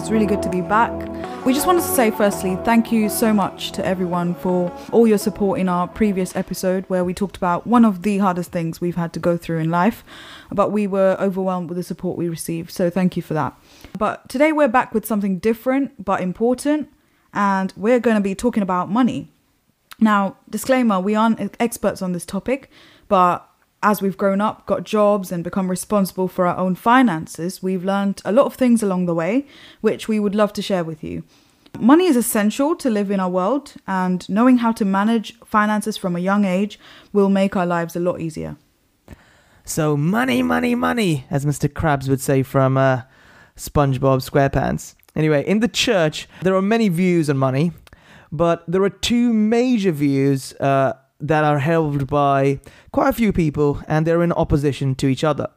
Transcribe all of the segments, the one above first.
it's really good to be back. We just wanted to say, firstly, thank you so much to everyone for all your support in our previous episode, where we talked about one of the hardest things we've had to go through in life, but we were overwhelmed with the support we received. So, thank you for that. But today, we're back with something different but important, and we're going to be talking about money. Now, disclaimer we aren't experts on this topic, but as we've grown up, got jobs, and become responsible for our own finances, we've learned a lot of things along the way, which we would love to share with you. Money is essential to live in our world, and knowing how to manage finances from a young age will make our lives a lot easier. So, money, money, money, as Mr. Krabs would say from uh, SpongeBob SquarePants. Anyway, in the church, there are many views on money, but there are two major views uh, that are held by quite a few people and they're in opposition to each other.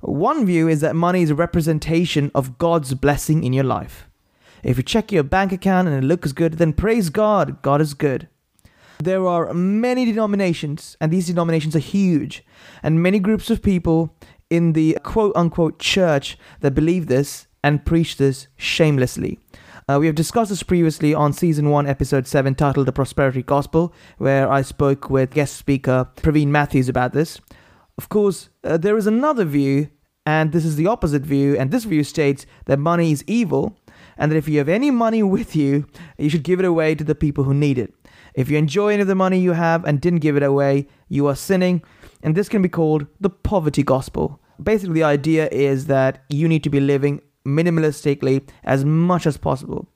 One view is that money is a representation of God's blessing in your life. If you check your bank account and it looks good, then praise God, God is good. There are many denominations, and these denominations are huge, and many groups of people in the quote unquote church that believe this and preach this shamelessly. Uh, we have discussed this previously on season 1, episode 7, titled The Prosperity Gospel, where I spoke with guest speaker Praveen Matthews about this. Of course, uh, there is another view, and this is the opposite view, and this view states that money is evil, and that if you have any money with you, you should give it away to the people who need it. If you enjoy any of the money you have and didn't give it away, you are sinning, and this can be called the poverty gospel. Basically, the idea is that you need to be living minimalistically as much as possible.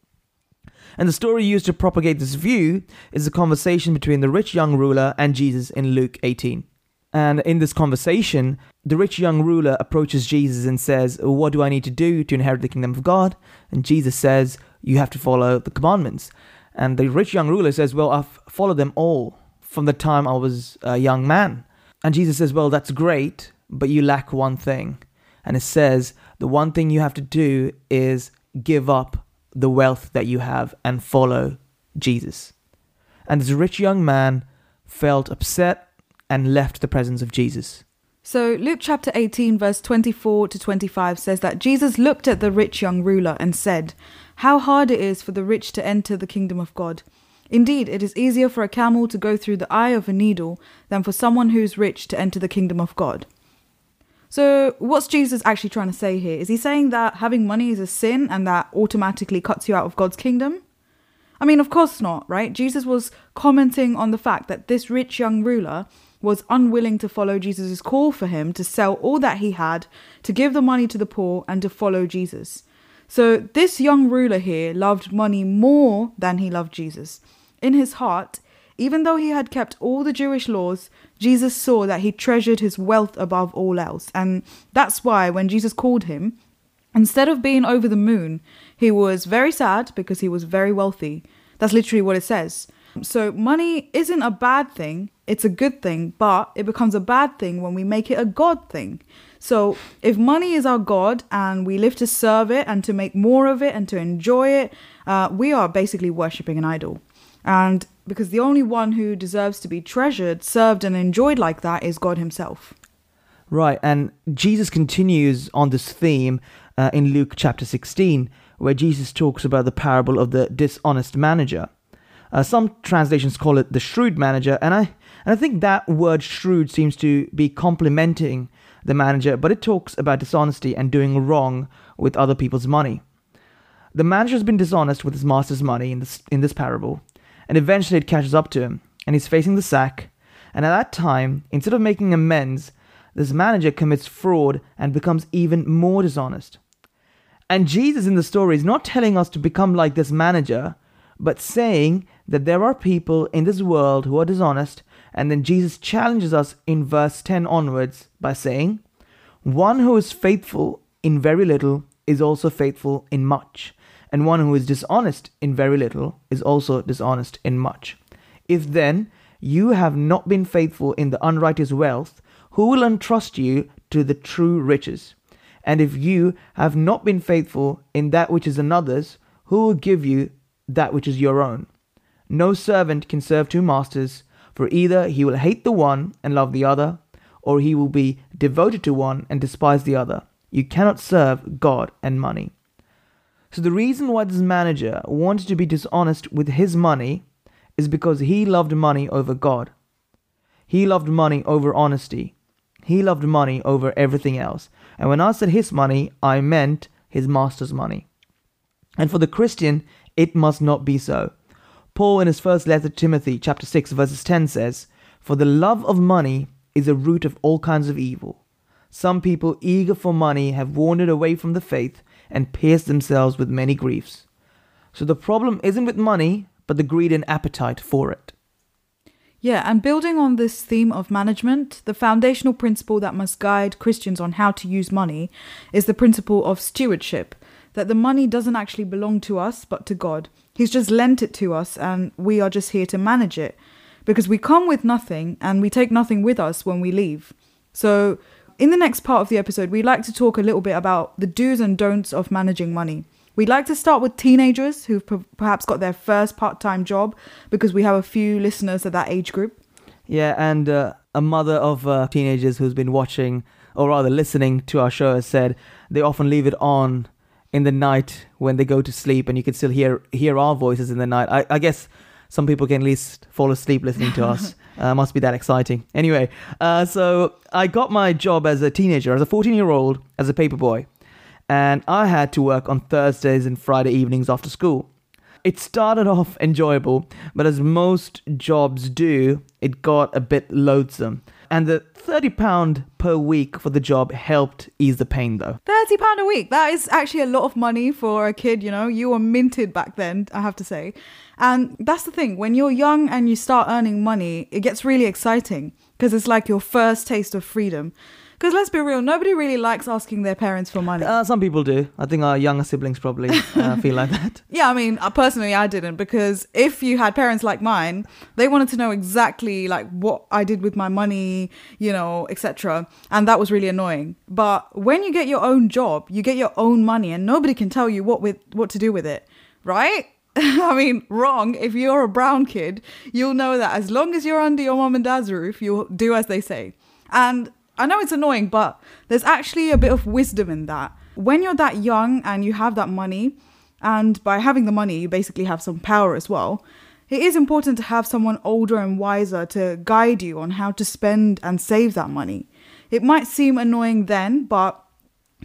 And the story used to propagate this view is the conversation between the rich young ruler and Jesus in Luke 18. And in this conversation, the rich young ruler approaches Jesus and says, What do I need to do to inherit the kingdom of God? And Jesus says, You have to follow the commandments. And the rich young ruler says, Well, I've followed them all from the time I was a young man. And Jesus says, Well, that's great, but you lack one thing. And it says, the one thing you have to do is give up the wealth that you have and follow Jesus. And this rich young man felt upset and left the presence of Jesus. So, Luke chapter 18, verse 24 to 25 says that Jesus looked at the rich young ruler and said, How hard it is for the rich to enter the kingdom of God. Indeed, it is easier for a camel to go through the eye of a needle than for someone who is rich to enter the kingdom of God. So, what's Jesus actually trying to say here? Is he saying that having money is a sin and that automatically cuts you out of God's kingdom? I mean, of course not, right? Jesus was commenting on the fact that this rich young ruler was unwilling to follow Jesus' call for him to sell all that he had, to give the money to the poor, and to follow Jesus. So, this young ruler here loved money more than he loved Jesus. In his heart, even though he had kept all the Jewish laws, Jesus saw that he treasured his wealth above all else. And that's why when Jesus called him, instead of being over the moon, he was very sad because he was very wealthy. That's literally what it says. So, money isn't a bad thing, it's a good thing, but it becomes a bad thing when we make it a God thing. So, if money is our God and we live to serve it and to make more of it and to enjoy it, uh, we are basically worshipping an idol. And because the only one who deserves to be treasured, served, and enjoyed like that is God Himself. Right, and Jesus continues on this theme uh, in Luke chapter 16, where Jesus talks about the parable of the dishonest manager. Uh, some translations call it the shrewd manager, and I, and I think that word shrewd seems to be complimenting the manager, but it talks about dishonesty and doing wrong with other people's money. The manager has been dishonest with his master's money in this, in this parable, and eventually it catches up to him, and he's facing the sack. And at that time, instead of making amends, this manager commits fraud and becomes even more dishonest. And Jesus in the story is not telling us to become like this manager, but saying that there are people in this world who are dishonest. And then Jesus challenges us in verse 10 onwards by saying, One who is faithful in very little is also faithful in much and one who is dishonest in very little is also dishonest in much. If then you have not been faithful in the unrighteous wealth, who will entrust you to the true riches? And if you have not been faithful in that which is another's, who will give you that which is your own? No servant can serve two masters, for either he will hate the one and love the other, or he will be devoted to one and despise the other. You cannot serve God and money. So the reason why this manager wanted to be dishonest with his money is because he loved money over God. He loved money over honesty. He loved money over everything else. And when I said his money, I meant his master's money. And for the Christian, it must not be so. Paul, in his first letter to Timothy, chapter 6, verses 10 says, For the love of money is a root of all kinds of evil. Some people eager for money have wandered away from the faith and pierce themselves with many griefs. So the problem isn't with money, but the greed and appetite for it. Yeah, and building on this theme of management, the foundational principle that must guide Christians on how to use money is the principle of stewardship that the money doesn't actually belong to us, but to God. He's just lent it to us, and we are just here to manage it because we come with nothing and we take nothing with us when we leave. So, in the next part of the episode, we'd like to talk a little bit about the do's and don'ts of managing money. We'd like to start with teenagers who've p- perhaps got their first part time job because we have a few listeners at that age group. Yeah, and uh, a mother of uh, teenagers who's been watching, or rather listening to our show, has said they often leave it on in the night when they go to sleep, and you can still hear hear our voices in the night. I, I guess some people can at least fall asleep listening to us. Uh, must be that exciting. Anyway, uh, so I got my job as a teenager, as a 14 year old, as a paperboy and I had to work on Thursdays and Friday evenings after school. It started off enjoyable, but as most jobs do, it got a bit loathsome. And the £30 per week for the job helped ease the pain though. £30 a week. That is actually a lot of money for a kid, you know. You were minted back then, I have to say. And that's the thing, when you're young and you start earning money, it gets really exciting because it's like your first taste of freedom. Because let's be real, nobody really likes asking their parents for money. Uh, some people do. I think our younger siblings probably uh, feel like that. Yeah, I mean, uh, personally, I didn't because if you had parents like mine, they wanted to know exactly like what I did with my money, you know, etc. And that was really annoying. But when you get your own job, you get your own money, and nobody can tell you what with what to do with it, right? I mean, wrong. If you're a brown kid, you'll know that as long as you're under your mom and dad's roof, you'll do as they say. And I know it's annoying, but there's actually a bit of wisdom in that. When you're that young and you have that money, and by having the money, you basically have some power as well. It is important to have someone older and wiser to guide you on how to spend and save that money. It might seem annoying then, but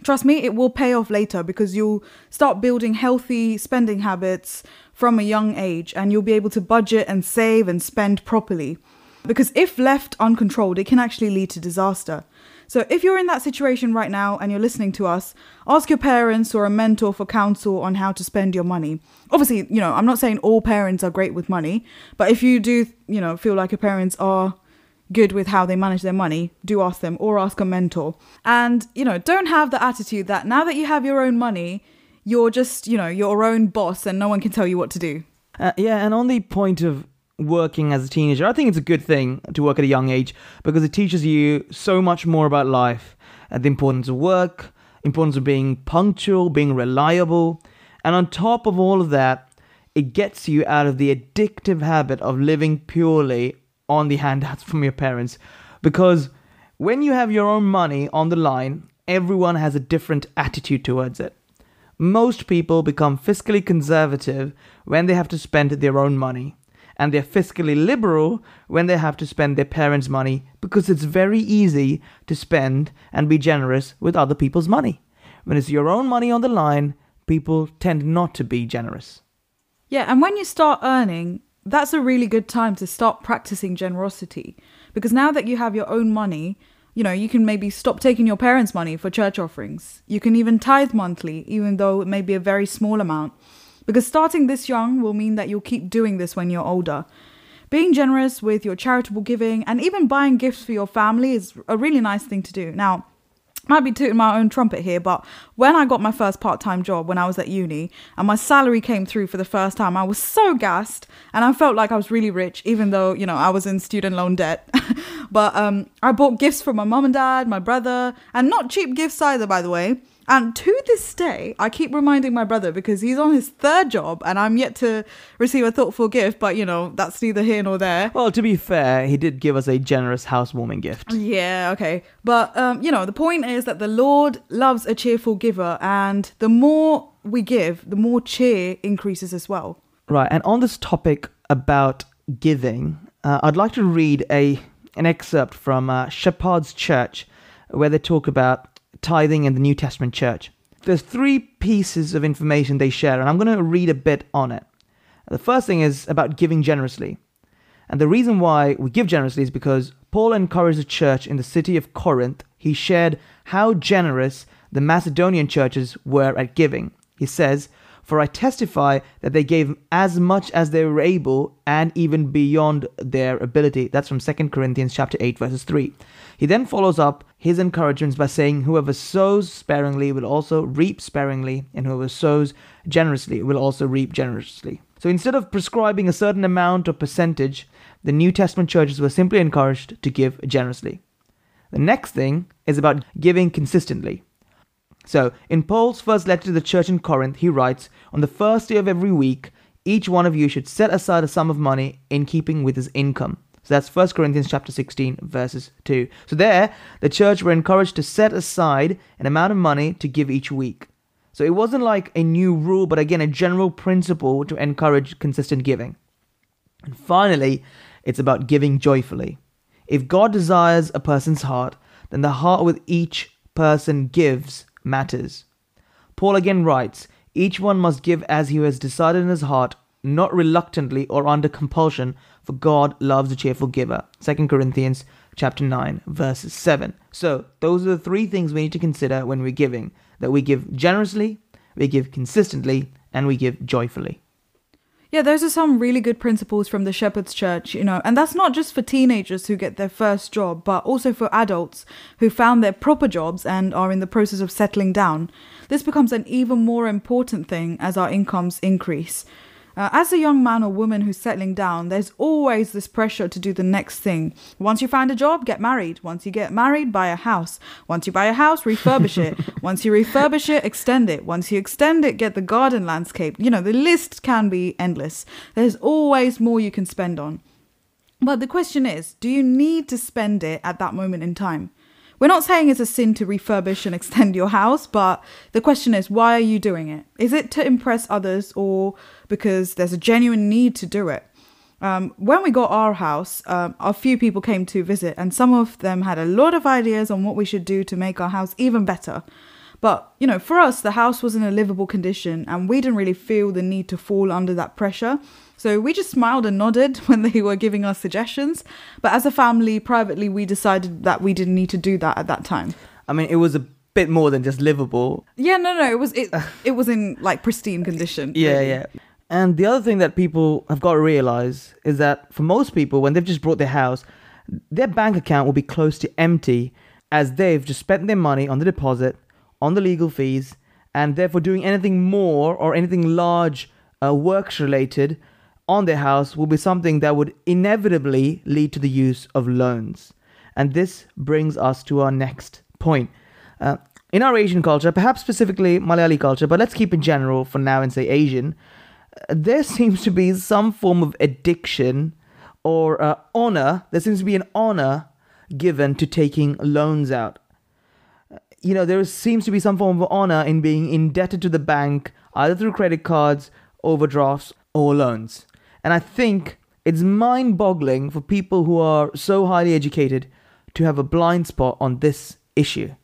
trust me, it will pay off later because you'll start building healthy spending habits from a young age and you'll be able to budget and save and spend properly. Because if left uncontrolled, it can actually lead to disaster. So if you're in that situation right now and you're listening to us, ask your parents or a mentor for counsel on how to spend your money. Obviously, you know, I'm not saying all parents are great with money, but if you do, you know, feel like your parents are good with how they manage their money, do ask them or ask a mentor. And, you know, don't have the attitude that now that you have your own money, you're just, you know, your own boss and no one can tell you what to do. Uh, yeah, and on the point of working as a teenager, I think it's a good thing to work at a young age because it teaches you so much more about life and the importance of work, importance of being punctual, being reliable, and on top of all of that, it gets you out of the addictive habit of living purely on the handouts from your parents. Because when you have your own money on the line, everyone has a different attitude towards it. Most people become fiscally conservative when they have to spend their own money and they're fiscally liberal when they have to spend their parents' money because it's very easy to spend and be generous with other people's money. When it's your own money on the line, people tend not to be generous. Yeah, and when you start earning, that's a really good time to start practicing generosity because now that you have your own money, you know, you can maybe stop taking your parents' money for church offerings. You can even tithe monthly, even though it may be a very small amount. Because starting this young will mean that you'll keep doing this when you're older. Being generous with your charitable giving and even buying gifts for your family is a really nice thing to do. Now, might be tooting my own trumpet here, but when I got my first part time job when I was at uni and my salary came through for the first time, I was so gassed and I felt like I was really rich, even though, you know, I was in student loan debt. but um, I bought gifts for my mom and dad, my brother, and not cheap gifts either, by the way. And to this day, I keep reminding my brother because he's on his third job and I'm yet to receive a thoughtful gift, but you know, that's neither here nor there. Well, to be fair, he did give us a generous housewarming gift. Yeah, okay. But, um, you know, the point is that the Lord loves a cheerful giver, and the more we give, the more cheer increases as well. Right, and on this topic about giving, uh, I'd like to read a an excerpt from uh, Shepherd's Church, where they talk about tithing in the New Testament church. There's three pieces of information they share, and I'm going to read a bit on it. The first thing is about giving generously. And the reason why we give generously is because Paul encouraged the church in the city of Corinth. He shared how generous the Macedonian churches were at giving. He says, For I testify that they gave as much as they were able and even beyond their ability. That's from 2 Corinthians chapter 8, verses 3. He then follows up his encouragements by saying, Whoever sows sparingly will also reap sparingly, and whoever sows generously will also reap generously. So instead of prescribing a certain amount or percentage, the New Testament churches were simply encouraged to give generously. The next thing is about giving consistently. So, in Paul's first letter to the church in Corinth, he writes, On the first day of every week, each one of you should set aside a sum of money in keeping with his income. So that's 1 Corinthians chapter 16 verses 2. So there, the church were encouraged to set aside an amount of money to give each week. So it wasn't like a new rule, but again, a general principle to encourage consistent giving. And finally, it's about giving joyfully. If God desires a person's heart, then the heart with each person gives matters. Paul again writes, Each one must give as he has decided in his heart, not reluctantly or under compulsion, for God loves a cheerful giver. 2 Corinthians chapter 9 verse 7. So, those are the three things we need to consider when we're giving. That we give generously, we give consistently, and we give joyfully. Yeah, those are some really good principles from the Shepherd's Church, you know, and that's not just for teenagers who get their first job, but also for adults who found their proper jobs and are in the process of settling down. This becomes an even more important thing as our incomes increase. Uh, as a young man or woman who's settling down, there's always this pressure to do the next thing. Once you find a job, get married. Once you get married, buy a house. Once you buy a house, refurbish it. Once you refurbish it, extend it. Once you extend it, get the garden landscape. You know, the list can be endless. There's always more you can spend on. But the question is do you need to spend it at that moment in time? We're not saying it's a sin to refurbish and extend your house, but the question is, why are you doing it? Is it to impress others or because there's a genuine need to do it? Um, when we got our house, um, a few people came to visit, and some of them had a lot of ideas on what we should do to make our house even better. But, you know, for us, the house was in a livable condition, and we didn't really feel the need to fall under that pressure. So we just smiled and nodded when they were giving us suggestions. But as a family, privately, we decided that we didn't need to do that at that time. I mean, it was a bit more than just livable. Yeah, no, no, it was it. it was in like pristine condition. Yeah, really. yeah. And the other thing that people have got to realize is that for most people, when they've just brought their house, their bank account will be close to empty as they've just spent their money on the deposit, on the legal fees, and therefore doing anything more or anything large uh, works related on their house will be something that would inevitably lead to the use of loans. And this brings us to our next point. Uh, in our Asian culture, perhaps specifically Malayali culture, but let's keep it general for now and say Asian, uh, there seems to be some form of addiction or uh, honor. There seems to be an honor given to taking loans out. Uh, You know, there seems to be some form of honor in being indebted to the bank, either through credit cards, overdrafts, or loans. And I think it's mind boggling for people who are so highly educated to have a blind spot on this issue.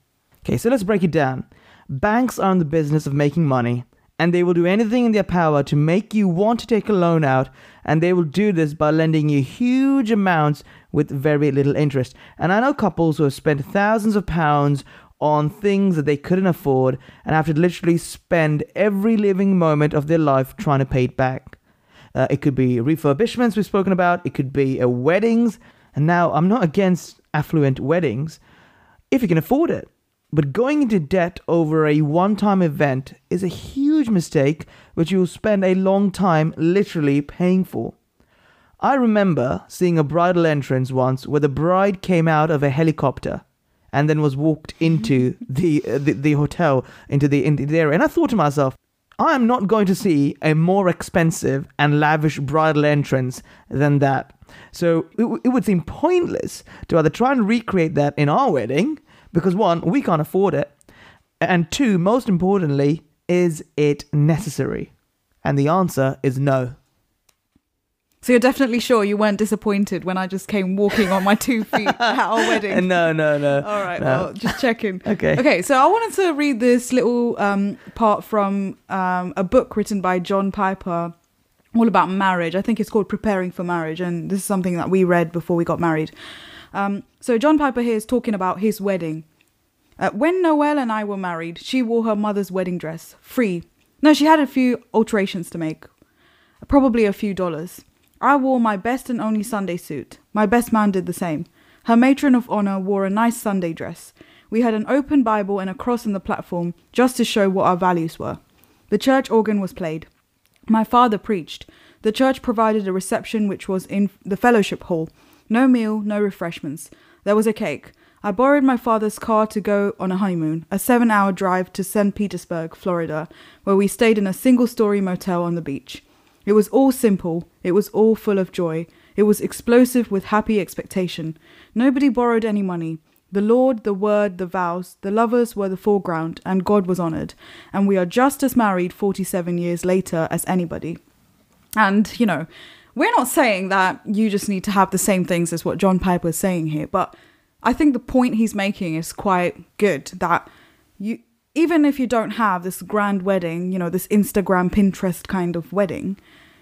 Okay, so let's break it down. Banks are in the business of making money, and they will do anything in their power to make you want to take a loan out, and they will do this by lending you huge amounts with very little interest. And I know couples who have spent thousands of pounds on things that they couldn't afford and have to literally spend every living moment of their life trying to pay it back. Uh, it could be refurbishments we've spoken about, it could be uh, weddings. And now I'm not against affluent weddings if you can afford it. But going into debt over a one time event is a huge mistake which you will spend a long time literally paying for. I remember seeing a bridal entrance once where the bride came out of a helicopter and then was walked into the, uh, the the hotel into the into the area. And I thought to myself, I am not going to see a more expensive and lavish bridal entrance than that. So it, w- it would seem pointless to either try and recreate that in our wedding because one, we can't afford it, and two, most importantly, is it necessary? And the answer is no. So you're definitely sure you weren't disappointed when I just came walking on my two feet at our wedding. No, no, no. All right, no. well, just checking. Okay. Okay, so I wanted to read this little um, part from um, a book written by John Piper, all about marriage. I think it's called Preparing for Marriage, and this is something that we read before we got married. Um, so John Piper here is talking about his wedding. Uh, when Noël and I were married, she wore her mother's wedding dress, free. No, she had a few alterations to make, probably a few dollars. I wore my best and only Sunday suit. My best man did the same. Her matron of honor wore a nice Sunday dress. We had an open Bible and a cross on the platform just to show what our values were. The church organ was played. My father preached. The church provided a reception which was in the fellowship hall. No meal, no refreshments. There was a cake. I borrowed my father's car to go on a honeymoon, a seven hour drive to St. Petersburg, Florida, where we stayed in a single story motel on the beach. It was all simple, it was all full of joy, it was explosive with happy expectation. Nobody borrowed any money. The Lord, the Word, the vows, the lovers were the foreground, and God was honoured. And we are just as married 47 years later as anybody. And, you know, we're not saying that you just need to have the same things as what John Piper is saying here, but I think the point he's making is quite good that you even if you don't have this grand wedding, you know, this Instagram Pinterest kind of wedding,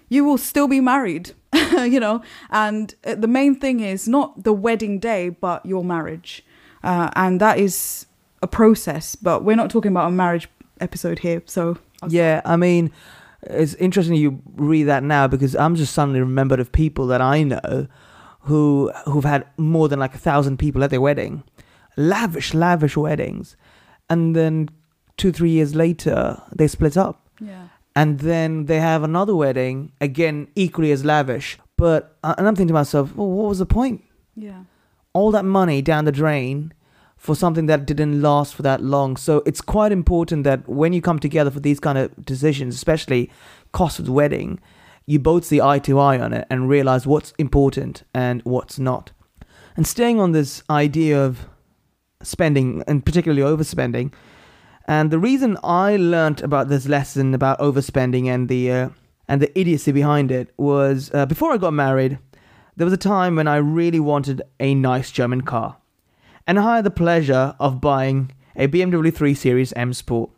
you will still be married, you know, and uh, the main thing is not the wedding day but your marriage. Uh, and that is a process, but we're not talking about a marriage episode here, so Yeah, I mean, it's interesting you read that now because I'm just suddenly remembered of people that I know who who've had more than like a thousand people at their wedding, lavish, lavish weddings, and then two, three years later they split up, yeah. and then they have another wedding again, equally as lavish. But uh, and I'm thinking to myself, well, what was the point? Yeah. all that money down the drain for something that didn't last for that long. So it's quite important that when you come together for these kind of decisions, especially cost of the wedding, you both see eye to eye on it and realize what's important and what's not. And staying on this idea of spending and particularly overspending, and the reason I learnt about this lesson about overspending and the uh, and the idiocy behind it was uh, before I got married. There was a time when I really wanted a nice German car, and I had the pleasure of buying a BMW 3 Series M Sport.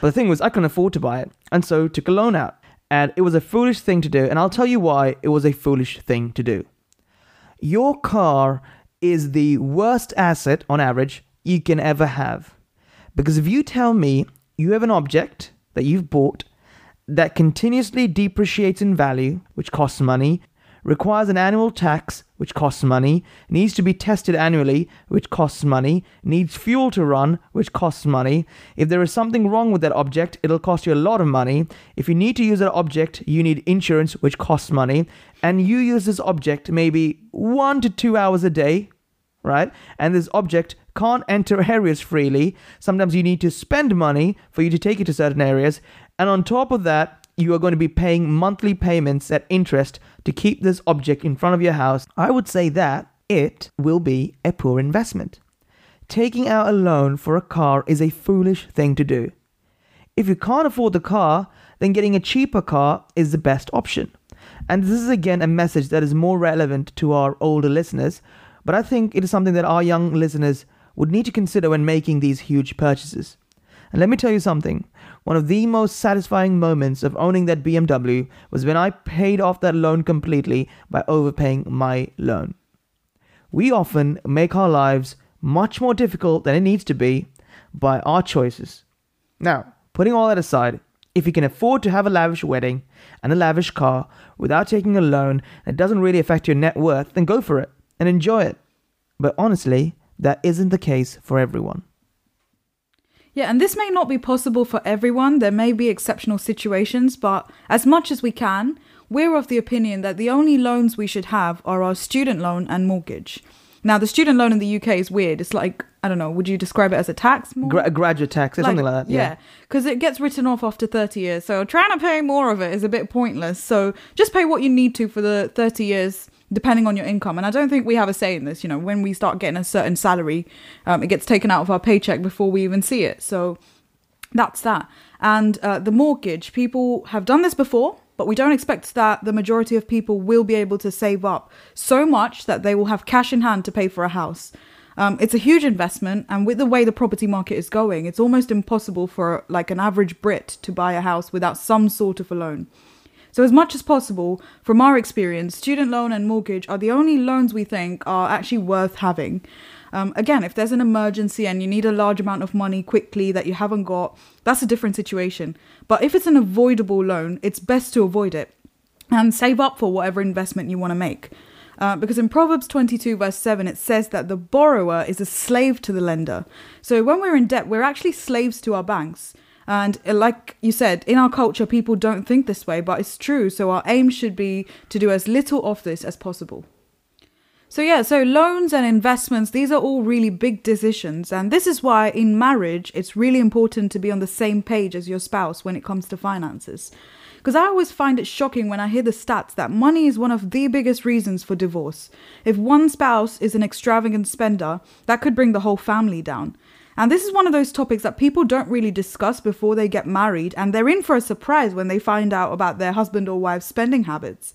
But the thing was, I couldn't afford to buy it, and so took a loan out. And it was a foolish thing to do, and I'll tell you why it was a foolish thing to do. Your car is the worst asset on average you can ever have. Because if you tell me you have an object that you've bought that continuously depreciates in value, which costs money, requires an annual tax, which costs money, needs to be tested annually, which costs money, needs fuel to run, which costs money. If there is something wrong with that object, it'll cost you a lot of money. If you need to use that object, you need insurance, which costs money. And you use this object maybe one to two hours a day, right? And this object can't enter areas freely. Sometimes you need to spend money for you to take it to certain areas. And on top of that, you are going to be paying monthly payments at interest to keep this object in front of your house. I would say that it will be a poor investment. Taking out a loan for a car is a foolish thing to do. If you can't afford the car, then getting a cheaper car is the best option. And this is again a message that is more relevant to our older listeners, but I think it is something that our young listeners would need to consider when making these huge purchases. And let me tell you something one of the most satisfying moments of owning that BMW was when I paid off that loan completely by overpaying my loan. We often make our lives much more difficult than it needs to be by our choices. Now, putting all that aside, if you can afford to have a lavish wedding and a lavish car without taking a loan that doesn't really affect your net worth, then go for it and enjoy it. But honestly, that isn't the case for everyone. Yeah, and this may not be possible for everyone. There may be exceptional situations, but as much as we can, we're of the opinion that the only loans we should have are our student loan and mortgage. Now, the student loan in the UK is weird. It's like I don't know. Would you describe it as a tax? More? Gra- a graduate tax or something like that. Yeah. because it gets written off after 30 years. So trying to pay more of it is a bit pointless. So just pay what you need to for the 30 years, depending on your income. And I don't think we have a say in this. You know, when we start getting a certain salary, um, it gets taken out of our paycheck before we even see it. So that's that. And uh, the mortgage, people have done this before, but we don't expect that the majority of people will be able to save up so much that they will have cash in hand to pay for a house. Um, it's a huge investment, and with the way the property market is going, it's almost impossible for like an average Brit to buy a house without some sort of a loan. So, as much as possible, from our experience, student loan and mortgage are the only loans we think are actually worth having. Um, again, if there's an emergency and you need a large amount of money quickly that you haven't got, that's a different situation. But if it's an avoidable loan, it's best to avoid it and save up for whatever investment you want to make. Uh, because in Proverbs 22, verse 7, it says that the borrower is a slave to the lender. So when we're in debt, we're actually slaves to our banks. And uh, like you said, in our culture, people don't think this way, but it's true. So our aim should be to do as little of this as possible. So, yeah, so loans and investments, these are all really big decisions. And this is why in marriage, it's really important to be on the same page as your spouse when it comes to finances. Because I always find it shocking when I hear the stats that money is one of the biggest reasons for divorce. If one spouse is an extravagant spender, that could bring the whole family down. And this is one of those topics that people don't really discuss before they get married, and they're in for a surprise when they find out about their husband or wife's spending habits.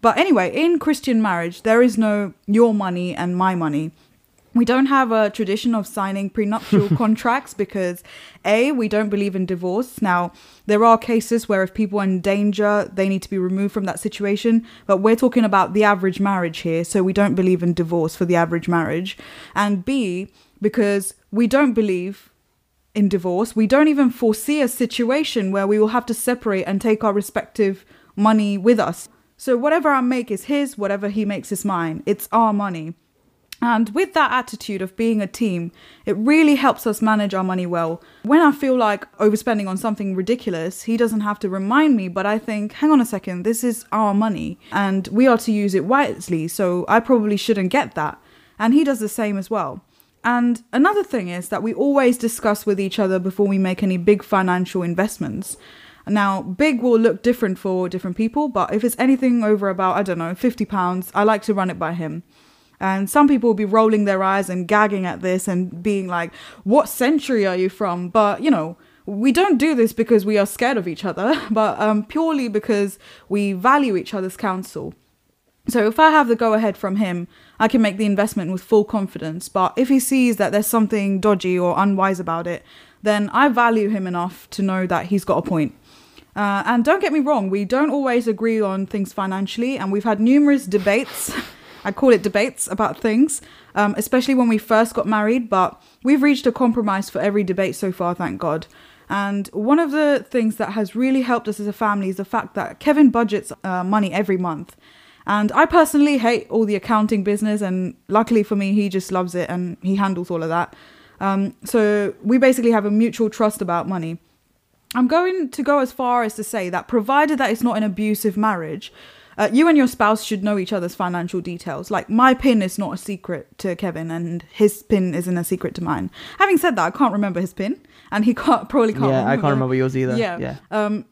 But anyway, in Christian marriage, there is no your money and my money. We don't have a tradition of signing prenuptial contracts because A, we don't believe in divorce. Now, there are cases where if people are in danger, they need to be removed from that situation, but we're talking about the average marriage here, so we don't believe in divorce for the average marriage. And B, because we don't believe in divorce, we don't even foresee a situation where we will have to separate and take our respective money with us. So whatever I make is his, whatever he makes is mine. It's our money. And with that attitude of being a team, it really helps us manage our money well. When I feel like overspending on something ridiculous, he doesn't have to remind me, but I think, hang on a second, this is our money and we are to use it wisely, so I probably shouldn't get that. And he does the same as well. And another thing is that we always discuss with each other before we make any big financial investments. Now, big will look different for different people, but if it's anything over about, I don't know, £50, I like to run it by him. And some people will be rolling their eyes and gagging at this and being like, What century are you from? But, you know, we don't do this because we are scared of each other, but um, purely because we value each other's counsel. So if I have the go ahead from him, I can make the investment with full confidence. But if he sees that there's something dodgy or unwise about it, then I value him enough to know that he's got a point. Uh, and don't get me wrong, we don't always agree on things financially, and we've had numerous debates. I call it debates about things, um, especially when we first got married, but we've reached a compromise for every debate so far, thank God. And one of the things that has really helped us as a family is the fact that Kevin budgets uh, money every month. And I personally hate all the accounting business, and luckily for me, he just loves it and he handles all of that. Um, so we basically have a mutual trust about money. I'm going to go as far as to say that provided that it's not an abusive marriage, uh, you and your spouse should know each other's financial details. Like my pin is not a secret to Kevin, and his pin isn't a secret to mine. Having said that, I can't remember his pin, and he can't probably can't. Yeah, remember. I can't remember yours either. Yeah, Yeah. Um,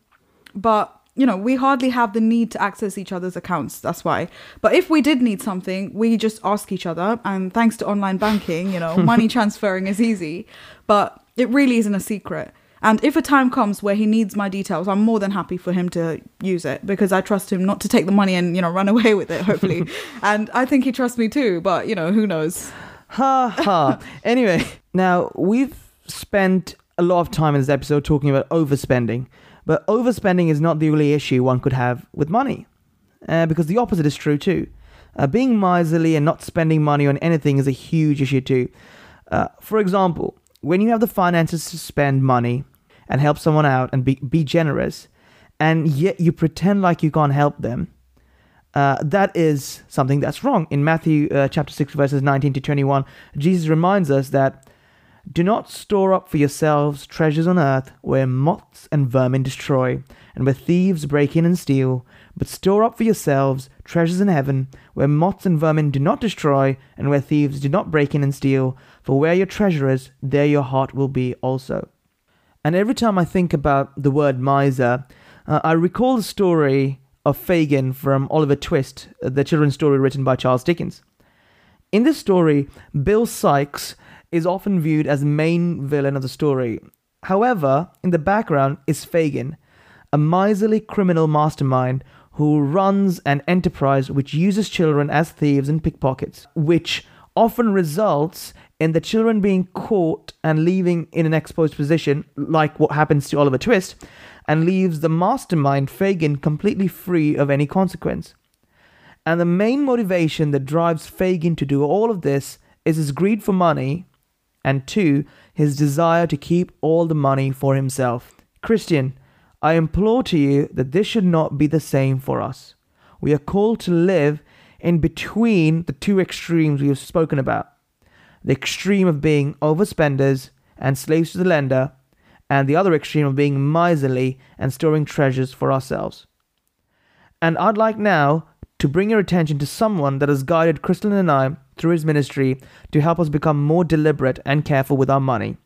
but you know, we hardly have the need to access each other's accounts. That's why. But if we did need something, we just ask each other. And thanks to online banking, you know, money transferring is easy. But it really isn't a secret. And if a time comes where he needs my details, I'm more than happy for him to use it because I trust him not to take the money and, you know, run away with it, hopefully. and I think he trusts me too, but, you know, who knows? Ha ha. anyway, now we've spent a lot of time in this episode talking about overspending, but overspending is not the only issue one could have with money, uh, because the opposite is true too. Uh, being miserly and not spending money on anything is a huge issue too. Uh, for example, when you have the finances to spend money and help someone out and be, be generous, and yet you pretend like you can't help them, uh, that is something that's wrong. In Matthew uh, chapter 6, verses 19 to 21, Jesus reminds us that Do not store up for yourselves treasures on earth where moths and vermin destroy, and where thieves break in and steal, but store up for yourselves treasures in heaven where moths and vermin do not destroy, and where thieves do not break in and steal, for where your treasure is, there your heart will be also. And every time I think about the word miser, uh, I recall the story of Fagin from Oliver Twist, the children's story written by Charles Dickens. In this story, Bill Sikes is often viewed as the main villain of the story. However, in the background is Fagin, a miserly criminal mastermind who runs an enterprise which uses children as thieves and pickpockets, which often results in the children being caught and leaving in an exposed position, like what happens to Oliver Twist, and leaves the mastermind Fagin completely free of any consequence. And the main motivation that drives Fagin to do all of this is his greed for money, and two, his desire to keep all the money for himself. Christian, I implore to you that this should not be the same for us. We are called to live in between the two extremes we have spoken about the extreme of being overspenders and slaves to the lender, and the other extreme of being miserly and storing treasures for ourselves. And I'd like now to bring your attention to someone that has guided Crystal and I through his ministry to help us become more deliberate and careful with our money,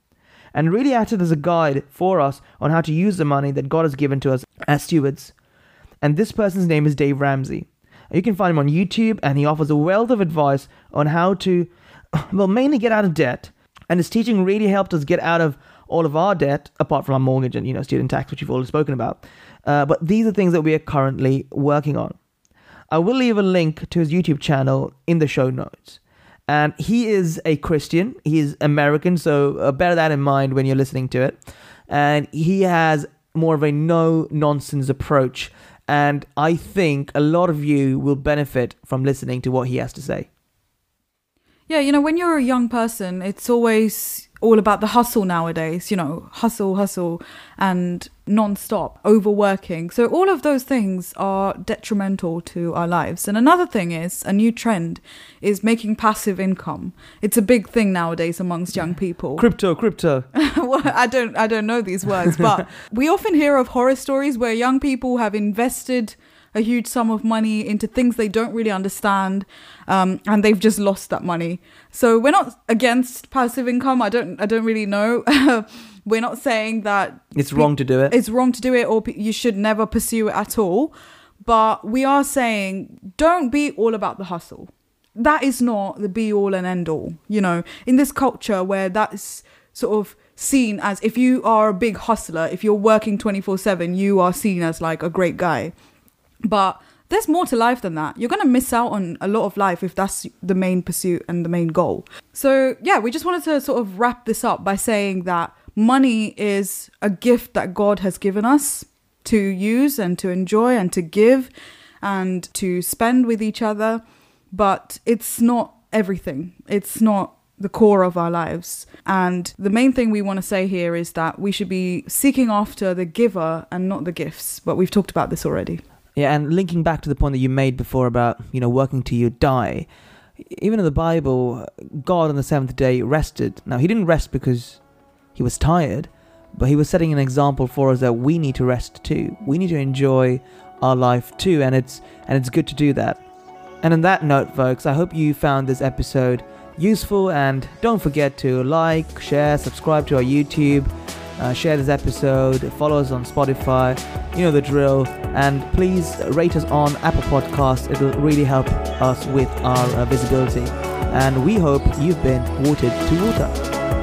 and really acted as a guide for us on how to use the money that God has given to us as stewards. And this person's name is Dave Ramsey. You can find him on YouTube, and he offers a wealth of advice on how to, well, mainly get out of debt. And his teaching really helped us get out of all of our debt, apart from our mortgage and you know student tax, which we've already spoken about. Uh, but these are things that we are currently working on. I will leave a link to his YouTube channel in the show notes. And he is a Christian. He is American, so uh, bear that in mind when you're listening to it. And he has more of a no nonsense approach. And I think a lot of you will benefit from listening to what he has to say. Yeah, you know, when you're a young person, it's always all about the hustle nowadays, you know, hustle, hustle, and non stop, overworking. So, all of those things are detrimental to our lives. And another thing is a new trend is making passive income. It's a big thing nowadays amongst young people. Crypto, crypto. well, I don't, I don't know these words, but we often hear of horror stories where young people have invested a huge sum of money into things they don't really understand um, and they've just lost that money. So we're not against passive income. I don't i don't really know. We're not saying that it's wrong to do it. It's wrong to do it or you should never pursue it at all. But we are saying don't be all about the hustle. That is not the be all and end all you know. In this culture where that's sort of seen as if you are a big hustler if you're working 24/7 you are seen as like a great guy but there's more to life than that. You're going to miss out on a lot of life if that's the main pursuit and the main goal. So, yeah, we just wanted to sort of wrap this up by saying that money is a gift that God has given us to use and to enjoy and to give and to spend with each other, but it's not everything. It's not the core of our lives. And the main thing we want to say here is that we should be seeking after the giver and not the gifts. But we've talked about this already. Yeah, and linking back to the point that you made before about, you know, working till you die, even in the Bible, God on the seventh day rested. Now, he didn't rest because he was tired, but he was setting an example for us that we need to rest too. We need to enjoy our life too, and it's and it's good to do that. And on that note, folks, I hope you found this episode useful and don't forget to like, share, subscribe to our YouTube uh, share this episode, follow us on Spotify, you know the drill, and please rate us on Apple Podcasts. It will really help us with our uh, visibility. And we hope you've been watered to water.